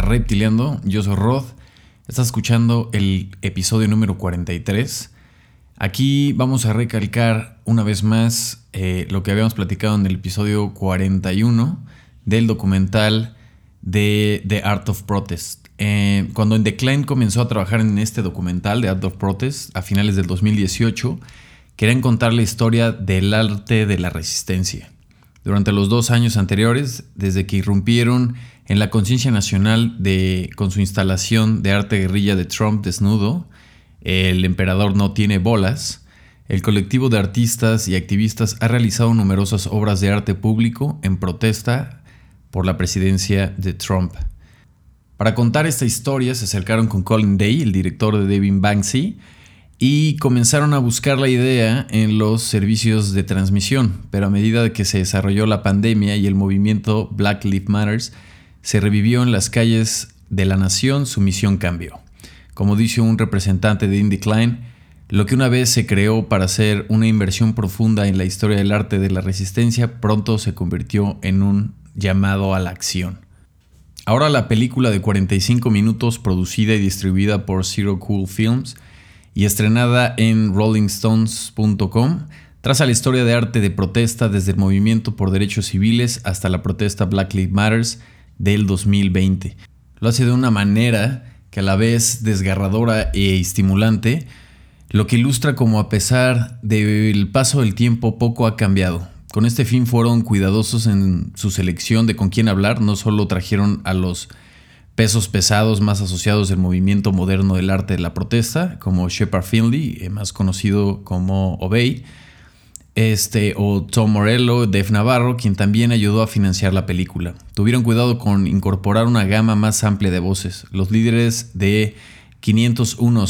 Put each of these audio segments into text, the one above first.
a. Yo soy Rod. Estás escuchando el episodio número 43. Aquí vamos a recalcar una vez más eh, lo que habíamos platicado en el episodio 41 del documental de The Art of Protest. Eh, cuando en Decline comenzó a trabajar en este documental de Art of Protest a finales del 2018, querían contar la historia del arte de la resistencia. Durante los dos años anteriores, desde que irrumpieron en la conciencia nacional de, con su instalación de arte guerrilla de Trump desnudo, El emperador no tiene bolas, el colectivo de artistas y activistas ha realizado numerosas obras de arte público en protesta por la presidencia de Trump. Para contar esta historia se acercaron con Colin Day, el director de Devin Banksy, y comenzaron a buscar la idea en los servicios de transmisión, pero a medida que se desarrolló la pandemia y el movimiento Black Lives Matter se revivió en las calles de la nación, su misión cambió. Como dice un representante de Indie Klein, lo que una vez se creó para hacer una inversión profunda en la historia del arte de la resistencia pronto se convirtió en un llamado a la acción. Ahora la película de 45 minutos producida y distribuida por Zero Cool Films y estrenada en rollingstones.com, traza la historia de arte de protesta desde el movimiento por derechos civiles hasta la protesta Black Lives Matter del 2020. Lo hace de una manera que a la vez desgarradora e estimulante, lo que ilustra como a pesar del paso del tiempo poco ha cambiado. Con este fin fueron cuidadosos en su selección de con quién hablar, no solo trajeron a los pesos pesados más asociados del movimiento moderno del arte de la protesta, como Shepard Finley, eh, más conocido como Obey, este, o Tom Morello, Dave Navarro, quien también ayudó a financiar la película. Tuvieron cuidado con incorporar una gama más amplia de voces. Los líderes de 501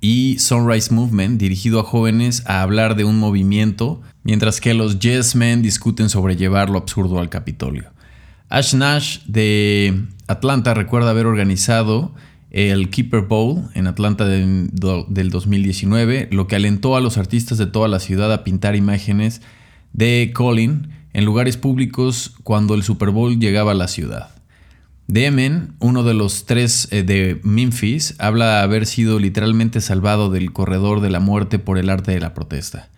y Sunrise Movement, dirigido a jóvenes a hablar de un movimiento, mientras que los Yes Men discuten sobre llevar lo absurdo al Capitolio. Ash Nash de Atlanta recuerda haber organizado el Keeper Bowl en Atlanta del 2019, lo que alentó a los artistas de toda la ciudad a pintar imágenes de Colin en lugares públicos cuando el Super Bowl llegaba a la ciudad. Demen, uno de los tres eh, de Memphis, habla de haber sido literalmente salvado del corredor de la muerte por el arte de la protesta.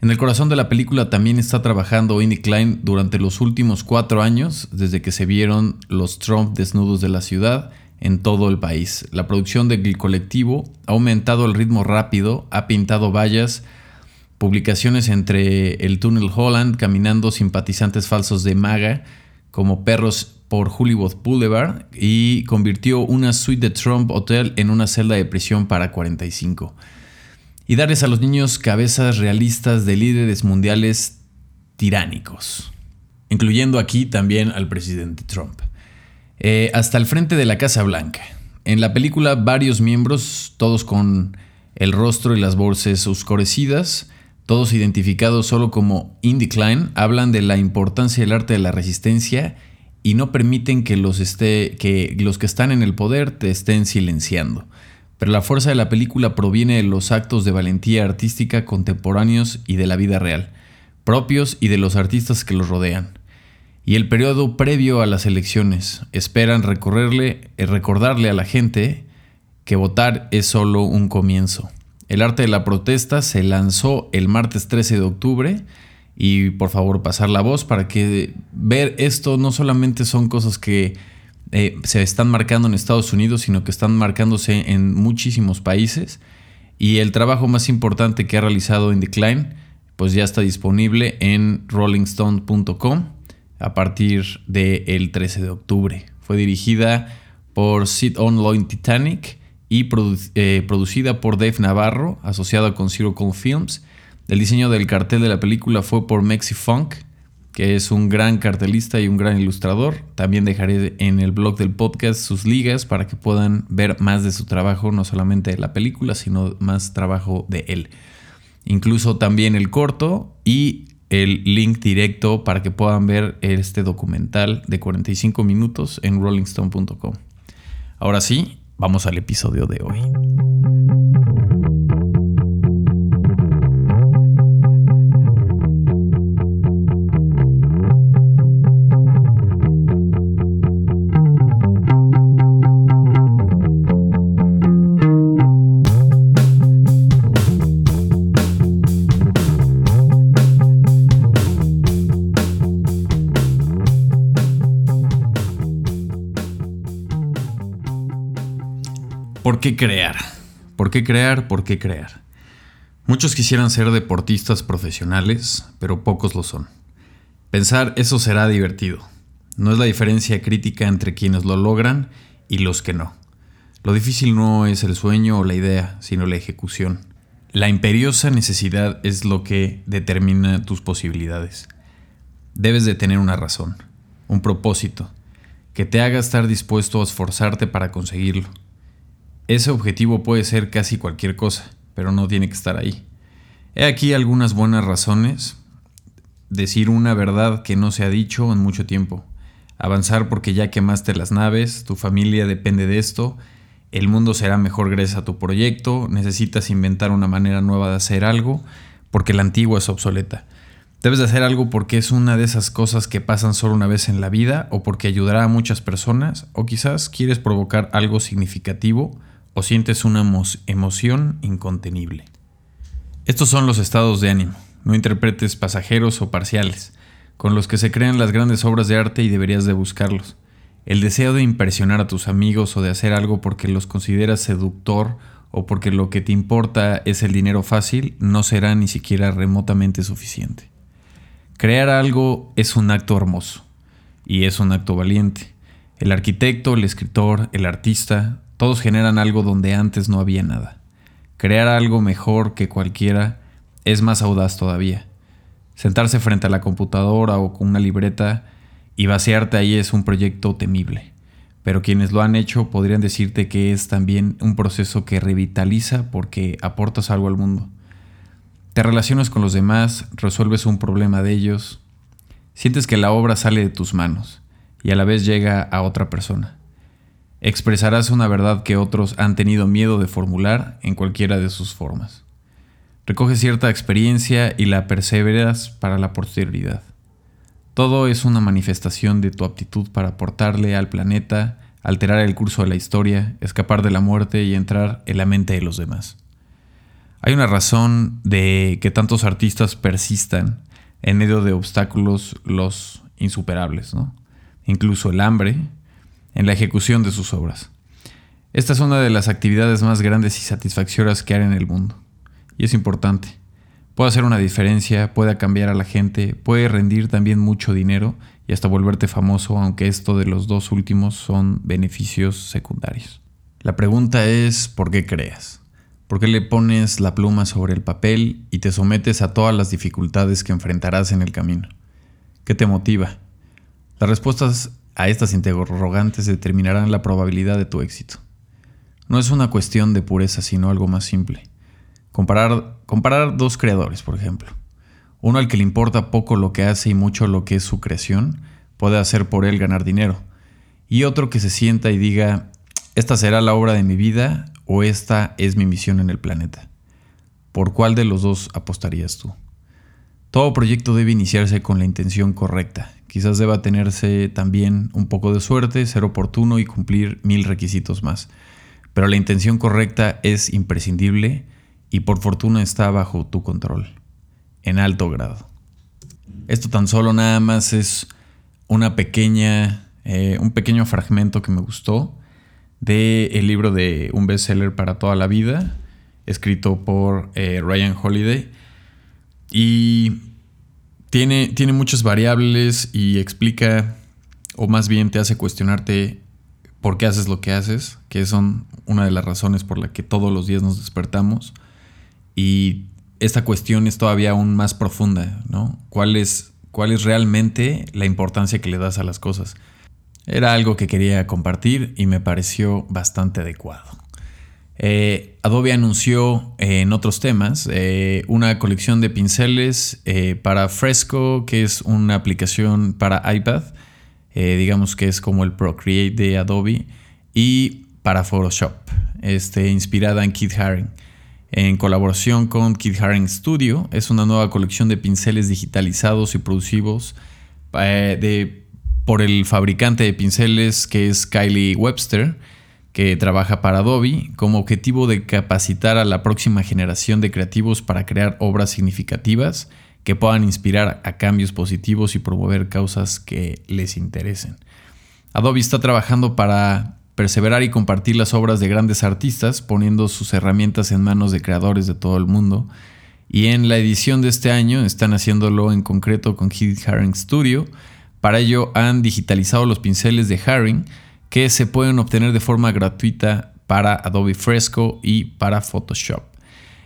En el corazón de la película también está trabajando Indy Klein durante los últimos cuatro años, desde que se vieron los Trump desnudos de la ciudad en todo el país. La producción del colectivo ha aumentado el ritmo rápido, ha pintado vallas, publicaciones entre el túnel Holland, caminando simpatizantes falsos de MAGA, como perros por Hollywood Boulevard, y convirtió una suite de Trump Hotel en una celda de prisión para 45 y darles a los niños cabezas realistas de líderes mundiales tiránicos, incluyendo aquí también al presidente Trump. Eh, hasta el frente de la Casa Blanca. En la película varios miembros, todos con el rostro y las voces oscurecidas, todos identificados solo como Indie Klein, hablan de la importancia del arte de la resistencia y no permiten que, los que están en el poder te estén silenciando pero la fuerza de la película proviene de los actos de valentía artística contemporáneos y de la vida real, propios y de los artistas que los rodean. Y el periodo previo a las elecciones esperan recorrerle, eh, recordarle a la gente que votar es solo un comienzo. El arte de la protesta se lanzó el martes 13 de octubre y por favor pasar la voz para que ver esto no solamente son cosas que eh, se están marcando en Estados Unidos, sino que están marcándose en muchísimos países. Y el trabajo más importante que ha realizado en Decline, pues ya está disponible en rollingstone.com a partir del 13 de octubre. Fue dirigida por Sid Online Titanic y eh, producida por Dave Navarro, asociada con Zero Cold Films. El diseño del cartel de la película fue por Mexi Funk que es un gran cartelista y un gran ilustrador. También dejaré en el blog del podcast sus ligas para que puedan ver más de su trabajo, no solamente de la película, sino más trabajo de él. Incluso también el corto y el link directo para que puedan ver este documental de 45 minutos en rollingstone.com. Ahora sí, vamos al episodio de hoy. Crear? ¿Por qué crear? ¿Por qué crear? Muchos quisieran ser deportistas profesionales, pero pocos lo son. Pensar eso será divertido. No es la diferencia crítica entre quienes lo logran y los que no. Lo difícil no es el sueño o la idea, sino la ejecución. La imperiosa necesidad es lo que determina tus posibilidades. Debes de tener una razón, un propósito, que te haga estar dispuesto a esforzarte para conseguirlo. Ese objetivo puede ser casi cualquier cosa, pero no tiene que estar ahí. He aquí algunas buenas razones. Decir una verdad que no se ha dicho en mucho tiempo. Avanzar porque ya quemaste las naves, tu familia depende de esto, el mundo será mejor gracias a tu proyecto, necesitas inventar una manera nueva de hacer algo, porque la antigua es obsoleta. Debes de hacer algo porque es una de esas cosas que pasan solo una vez en la vida, o porque ayudará a muchas personas, o quizás quieres provocar algo significativo, o sientes una emoción incontenible. Estos son los estados de ánimo, no interpretes pasajeros o parciales, con los que se crean las grandes obras de arte y deberías de buscarlos. El deseo de impresionar a tus amigos o de hacer algo porque los consideras seductor o porque lo que te importa es el dinero fácil no será ni siquiera remotamente suficiente. Crear algo es un acto hermoso y es un acto valiente. El arquitecto, el escritor, el artista, todos generan algo donde antes no había nada. Crear algo mejor que cualquiera es más audaz todavía. Sentarse frente a la computadora o con una libreta y vaciarte ahí es un proyecto temible. Pero quienes lo han hecho podrían decirte que es también un proceso que revitaliza porque aportas algo al mundo. Te relacionas con los demás, resuelves un problema de ellos, sientes que la obra sale de tus manos y a la vez llega a otra persona. Expresarás una verdad que otros han tenido miedo de formular en cualquiera de sus formas. Recoges cierta experiencia y la perseveras para la posterioridad. Todo es una manifestación de tu aptitud para aportarle al planeta, alterar el curso de la historia, escapar de la muerte y entrar en la mente de los demás. Hay una razón de que tantos artistas persistan en medio de obstáculos los insuperables, ¿no? Incluso el hambre, en la ejecución de sus obras. Esta es una de las actividades más grandes y satisfactorias que hay en el mundo. Y es importante. Puede hacer una diferencia, puede cambiar a la gente, puede rendir también mucho dinero y hasta volverte famoso, aunque esto de los dos últimos son beneficios secundarios. La pregunta es, ¿por qué creas? ¿Por qué le pones la pluma sobre el papel y te sometes a todas las dificultades que enfrentarás en el camino? ¿Qué te motiva? Las respuestas a estas interrogantes determinarán la probabilidad de tu éxito. No es una cuestión de pureza, sino algo más simple. Comparar, comparar dos creadores, por ejemplo. Uno al que le importa poco lo que hace y mucho lo que es su creación, puede hacer por él ganar dinero. Y otro que se sienta y diga, esta será la obra de mi vida o esta es mi misión en el planeta. ¿Por cuál de los dos apostarías tú? Todo proyecto debe iniciarse con la intención correcta. Quizás deba tenerse también un poco de suerte, ser oportuno y cumplir mil requisitos más. Pero la intención correcta es imprescindible y por fortuna está bajo tu control, en alto grado. Esto tan solo nada más es una pequeña, eh, un pequeño fragmento que me gustó del el libro de Un bestseller para toda la vida, escrito por eh, Ryan Holiday y tiene, tiene muchas variables y explica, o más bien te hace cuestionarte por qué haces lo que haces, que son una de las razones por la que todos los días nos despertamos. Y esta cuestión es todavía aún más profunda, ¿no? ¿Cuál es, cuál es realmente la importancia que le das a las cosas? Era algo que quería compartir y me pareció bastante adecuado. Eh, Adobe anunció eh, en otros temas eh, una colección de pinceles para Fresco, que es una aplicación para iPad, digamos que es como el Procreate de Adobe, y para Photoshop, este, inspirada en Kit Haring. En colaboración con Kit Haring Studio, es una nueva colección de pinceles digitalizados y producidos por el fabricante de pinceles que es Kylie Webster que trabaja para Adobe, como objetivo de capacitar a la próxima generación de creativos para crear obras significativas que puedan inspirar a cambios positivos y promover causas que les interesen. Adobe está trabajando para perseverar y compartir las obras de grandes artistas, poniendo sus herramientas en manos de creadores de todo el mundo. Y en la edición de este año están haciéndolo en concreto con Keith Haring Studio. Para ello han digitalizado los pinceles de Haring que se pueden obtener de forma gratuita para Adobe Fresco y para Photoshop.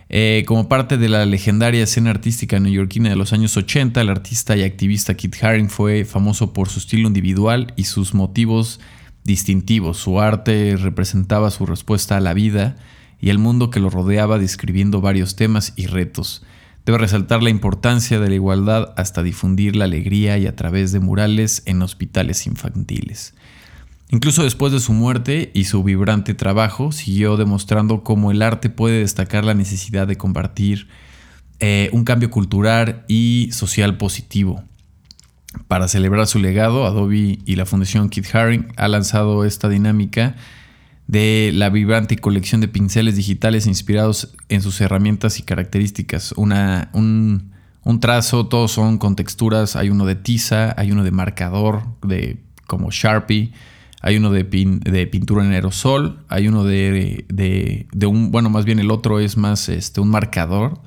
Eh, como parte de la legendaria escena artística neoyorquina de los años 80, el artista y activista Kit Haring fue famoso por su estilo individual y sus motivos distintivos. Su arte representaba su respuesta a la vida y el mundo que lo rodeaba, describiendo varios temas y retos. Debe resaltar la importancia de la igualdad hasta difundir la alegría y a través de murales en hospitales infantiles. Incluso después de su muerte y su vibrante trabajo, siguió demostrando cómo el arte puede destacar la necesidad de compartir eh, un cambio cultural y social positivo. Para celebrar su legado, Adobe y la Fundación Kit Haring ha lanzado esta dinámica de la vibrante colección de pinceles digitales inspirados en sus herramientas y características. Un, un, trazo, todos son con texturas. Hay uno de tiza, hay uno de marcador, de como Sharpie, hay uno de, pintura en aerosol, hay uno de, de, un, bueno, más bien el otro es más este, un marcador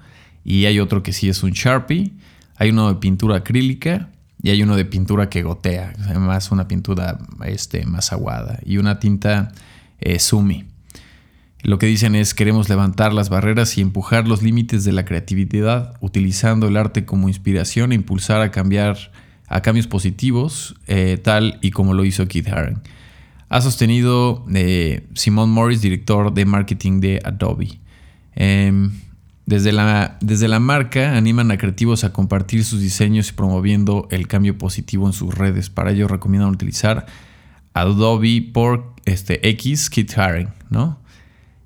y hay otro que sí es un Sharpie, hay uno de pintura acrílica y hay uno de pintura que gotea, más una pintura este, más aguada y una tinta eh, Sumi. Lo que dicen es queremos levantar las barreras y empujar los límites de la creatividad utilizando el arte como inspiración e impulsar a cambiar a cambios positivos, eh, tal y como lo hizo Keith Haring ha sostenido eh, Simon Morris, director de marketing de Adobe. Em, desde, la, desde la marca animan a creativos a compartir sus diseños y promoviendo el cambio positivo en sus redes. Para ello recomiendan utilizar Adobe por este, X Kit Haring, ¿no?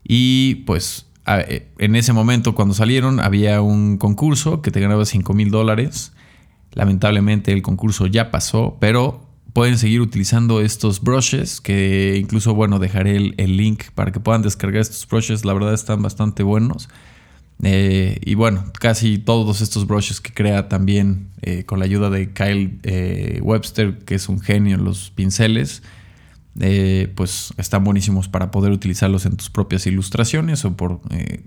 Y pues eh, en ese momento cuando salieron había un concurso que te ganaba 5 mil dólares. Lamentablemente el concurso ya pasó, pero pueden seguir utilizando estos brushes, que incluso, bueno, dejaré el, link para que puedan descargar estos brushes, la verdad están bastante buenos. Eh, y bueno, casi todos estos brushes que crea también eh, con la ayuda de Kyle eh, Webster, que es un genio en los pinceles, pues están buenísimos para poder utilizarlos en tus propias ilustraciones o por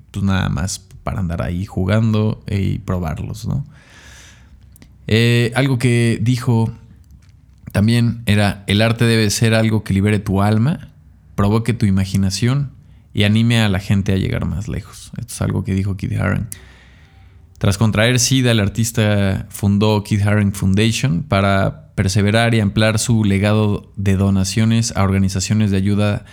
pues nada más para andar ahí jugando y probarlos, ¿no? algo que dijo también era, el arte debe ser algo que libere tu alma, provoque tu imaginación y anime a la gente a llegar más lejos. Esto es algo que dijo Keith Haring. Tras contraer SIDA, el artista fundó Keith Haring Foundation para perseverar y ampliar su legado de donaciones a organizaciones de ayuda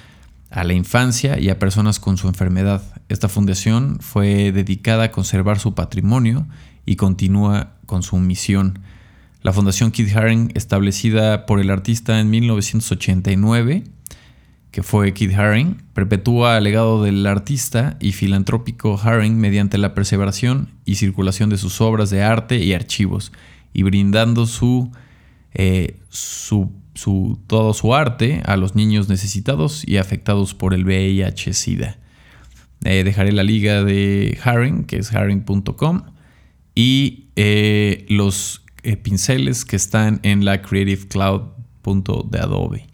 a la infancia y a personas con su enfermedad. Esta fundación fue dedicada a conservar su patrimonio y continúa con su misión la Fundación Kid Haring, establecida por el artista en 1989, que fue Kid Haring, perpetúa el legado del artista y filantrópico Haring mediante la perseveración y circulación de sus obras de arte y archivos, y brindando su, eh, todo su arte a los niños necesitados y afectados por el VIH-Sida. Eh, dejaré la liga de Haring, que es haring.com, y eh, los eh, pinceles que están en la Creative Cloud de Adobe.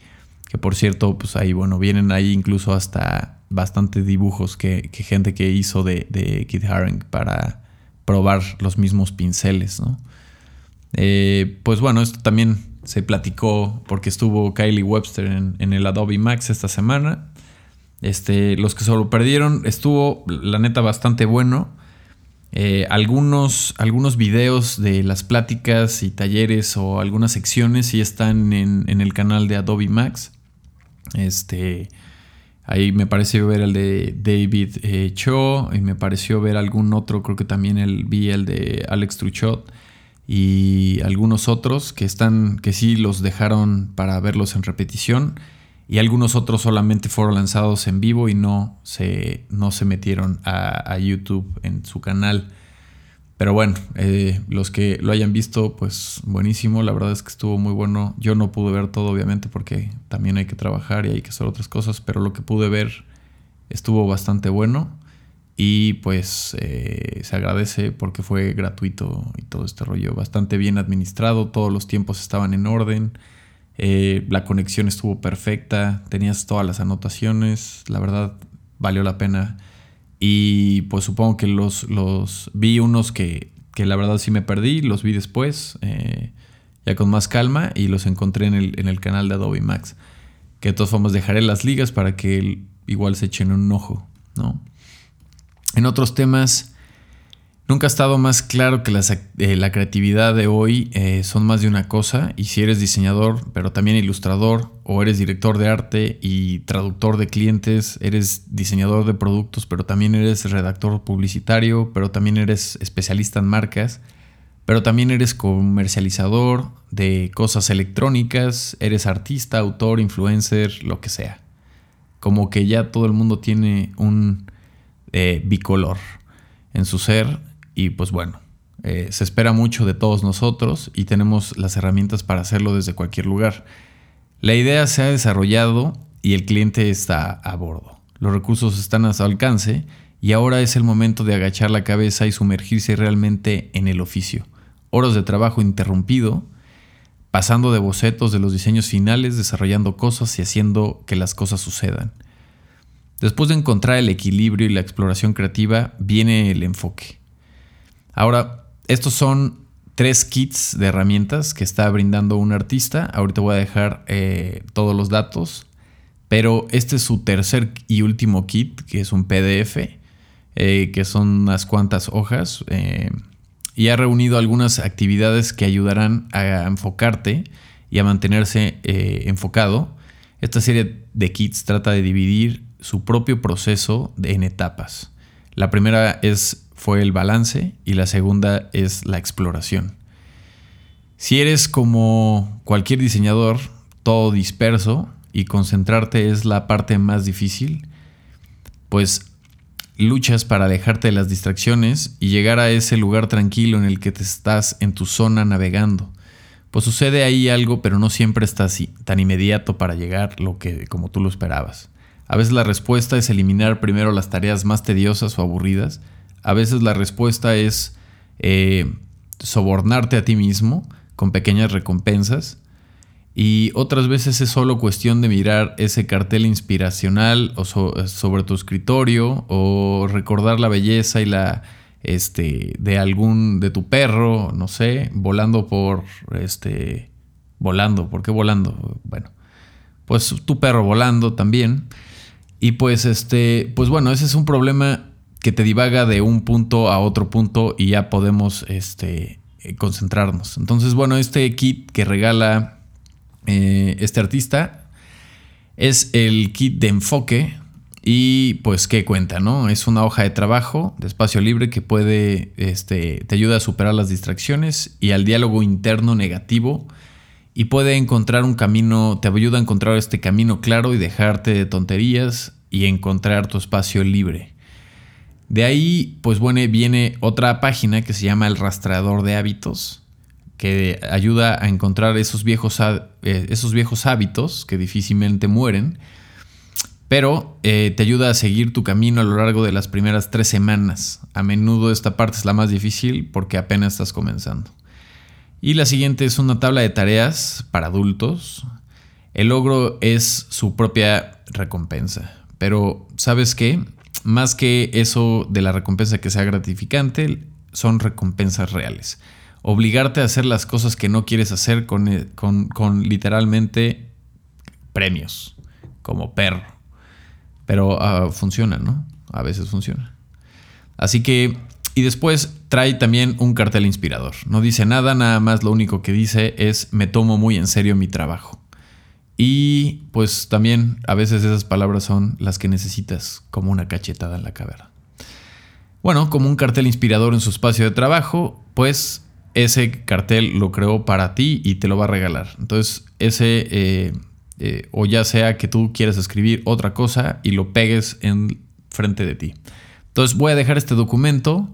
Que por cierto, pues ahí, bueno, vienen ahí incluso hasta bastantes dibujos que, gente que hizo de, de Kit Haring para probar los mismos pinceles, ¿no? Eh, pues bueno, esto también se platicó porque estuvo Kylie Webster en, en, el Adobe Max esta semana. Este, los que solo perdieron, estuvo la neta bastante bueno. Eh, algunos, algunos videos de las pláticas y talleres o algunas secciones sí están en, el canal de Adobe Max. Este, ahí me pareció ver el de David eh, Cho y me pareció ver algún otro, creo que también el, vi el de Alex Truchot y algunos otros que están, que sí los dejaron para verlos en repetición y algunos otros solamente fueron lanzados en vivo y no se, no se metieron a, YouTube en su canal. Pero bueno, eh, los que lo hayan visto, pues buenísimo. La verdad es que estuvo muy bueno. Yo no pude ver todo, obviamente, porque también hay que trabajar y hay que hacer otras cosas. Pero lo que pude ver estuvo bastante bueno. Y pues eh, se agradece porque fue gratuito y todo este rollo. Bastante bien administrado. Todos los tiempos estaban en orden. Eh, la conexión estuvo perfecta, tenías todas las anotaciones, la verdad valió la pena. Y pues supongo que los, los vi unos que, que la verdad sí me perdí, los vi después, eh, ya con más calma, y los encontré en el, en el canal de Adobe Max. Que de todas formas dejaré las ligas para que igual se echen un ojo, ¿no? En otros temas, Nunca ha estado más claro que eh, la creatividad de hoy eh, son más de una cosa y si eres diseñador, pero también ilustrador, o eres director de arte y traductor de clientes, eres diseñador de productos, pero también eres redactor publicitario, pero también eres especialista en marcas, pero también eres comercializador de cosas electrónicas, eres artista, autor, influencer, lo que sea. Como que ya todo el mundo tiene un eh, bicolor en su ser y pues bueno, eh, se espera mucho de todos nosotros y tenemos las herramientas para hacerlo desde cualquier lugar. La idea se ha desarrollado y el cliente está a bordo. Los recursos están a su alcance y ahora es el momento de agachar la cabeza y sumergirse realmente en el oficio. Horas de trabajo interrumpido, pasando de bocetos de los diseños finales, desarrollando cosas y haciendo que las cosas sucedan. Después de encontrar el equilibrio y la exploración creativa, viene el enfoque. Ahora, estos son tres kits de herramientas que está brindando un artista. Ahorita voy a dejar eh, todos los datos. Pero este es su tercer y último kit, que es un PDF, eh, que son unas cuantas hojas. Eh, y ha reunido algunas actividades que ayudarán a enfocarte y a mantenerse enfocado. Esta serie de kits trata de dividir su propio proceso en etapas. La primera es fue el balance y la segunda es la exploración. Si eres como cualquier diseñador, todo disperso y concentrarte es la parte más difícil, pues luchas para alejarte de las distracciones y llegar a ese lugar tranquilo en el que te estás en tu zona navegando. Pues sucede ahí algo, pero no siempre está así, tan inmediato para llegar lo que como tú lo esperabas. A veces la respuesta es eliminar primero las tareas más tediosas o aburridas a veces la respuesta es eh, sobornarte a ti mismo con pequeñas recompensas. Y otras veces es solo cuestión de mirar ese cartel inspiracional o sobre tu escritorio o recordar la belleza y la este de algún de tu perro, no sé, volando por este volando, ¿por qué volando? Bueno, pues tu perro volando también. Y pues este, pues bueno, ese es un problema que te divaga de un punto a otro punto y ya podemos este, eh, concentrarnos. Entonces, bueno, este kit que regala eh, este artista es el kit de enfoque y pues qué cuenta, ¿no? Es una hoja de trabajo de espacio libre que puede, este, te ayuda a superar las distracciones y al diálogo interno negativo y puede encontrar un camino, te ayuda a encontrar este camino claro y dejarte de tonterías y encontrar tu espacio libre. De ahí, pues bueno, viene otra página que se llama el rastreador de hábitos, que ayuda a encontrar esos viejos, eh, esos viejos hábitos que difícilmente mueren, pero eh, te ayuda a seguir tu camino a lo largo de las primeras tres semanas. A menudo esta parte es la más difícil porque apenas estás comenzando. Y la siguiente es una tabla de tareas para adultos. El logro es su propia recompensa. Pero, ¿sabes qué? Más que eso de la recompensa que sea gratificante, son recompensas reales. Obligarte a hacer las cosas que no quieres hacer con, eh, literalmente premios, como perro. Pero ah, funciona, ¿no? A veces funciona. Así que, y después trae también un cartel inspirador. No dice nada, nada más lo único que dice es me tomo muy en serio mi trabajo. Y pues también a veces esas palabras son las que necesitas como una cachetada en la cabeza. Bueno, como un cartel inspirador en su espacio de trabajo, pues ese cartel lo creó para ti y te lo va a regalar. Entonces, ese, eh, eh, o ya sea que tú quieras escribir otra cosa y lo pegues en frente de ti. Entonces, voy a dejar este documento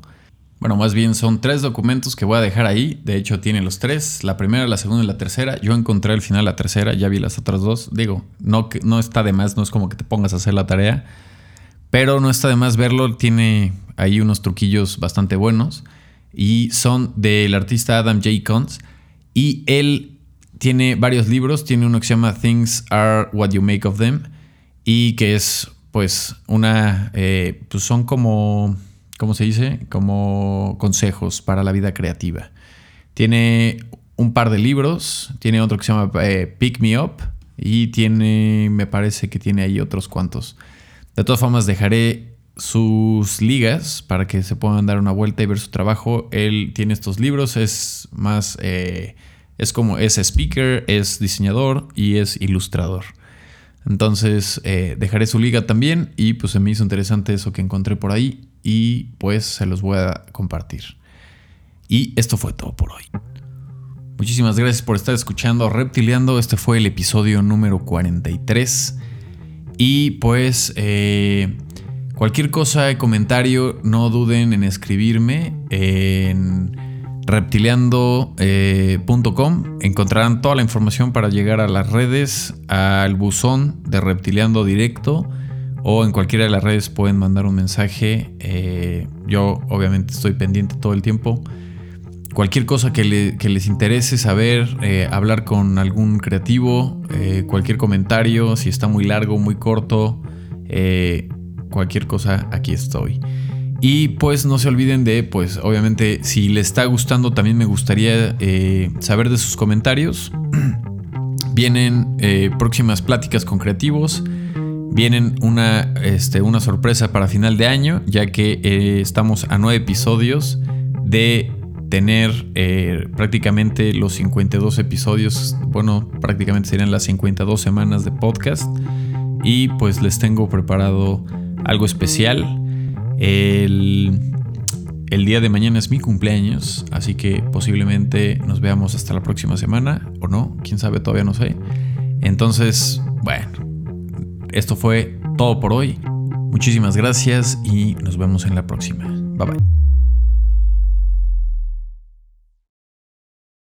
bueno, más bien son tres documentos que voy a dejar ahí. De hecho, tiene los tres, la primera, la segunda y la tercera. Yo encontré al final la tercera, ya vi las otras dos. Digo, no, no está de más, no es como que te pongas a hacer la tarea. Pero no está de más verlo, tiene ahí unos truquillos bastante buenos. Y son del artista Adam J. Cons. Y él tiene varios libros. Tiene uno que se llama Things Are What You Make of Them. Y que es, pues, una. Eh, pues son como. ¿Cómo se dice? Como consejos para la vida creativa. Tiene un par de libros. Tiene otro que se llama eh, Pick Me Up. Y tiene. Me parece que tiene ahí otros cuantos. De todas formas, dejaré sus ligas para que se puedan dar una vuelta y ver su trabajo. Él tiene estos libros, es más, eh, es como, es speaker, es diseñador y es ilustrador. Entonces eh, dejaré su liga también y pues se me hizo interesante eso que encontré por ahí y pues se los voy a compartir. Y esto fue todo por hoy. Muchísimas gracias por estar escuchando Reptiliando. Este fue el episodio número 43. Y pues eh, Cualquier cosa comentario, no duden en escribirme en reptiliando.com. Encontrarán toda la información para llegar a las redes, al buzón de Reptiliando Directo o en cualquiera de las redes pueden mandar un mensaje. Eh, yo obviamente estoy pendiente todo el tiempo. Cualquier cosa que, les interese saber, eh, hablar con algún creativo, eh, cualquier comentario, si está muy largo, muy corto, cualquier cosa, aquí estoy. Y pues no se olviden de, pues obviamente, si les está gustando, también me gustaría saber de sus comentarios. Vienen próximas pláticas con creativos. Vienen una, este, una sorpresa para final de año, ya que eh, estamos a nueve episodios de tener prácticamente los 52 episodios. Bueno, prácticamente serían las 52 semanas de podcast. Y pues les tengo preparado algo especial. El, el, día de mañana es mi cumpleaños, así que posiblemente nos veamos hasta la próxima semana, o no, quién sabe, todavía no sé. Entonces, bueno, esto fue todo por hoy. Muchísimas gracias y nos vemos en la próxima. Bye bye.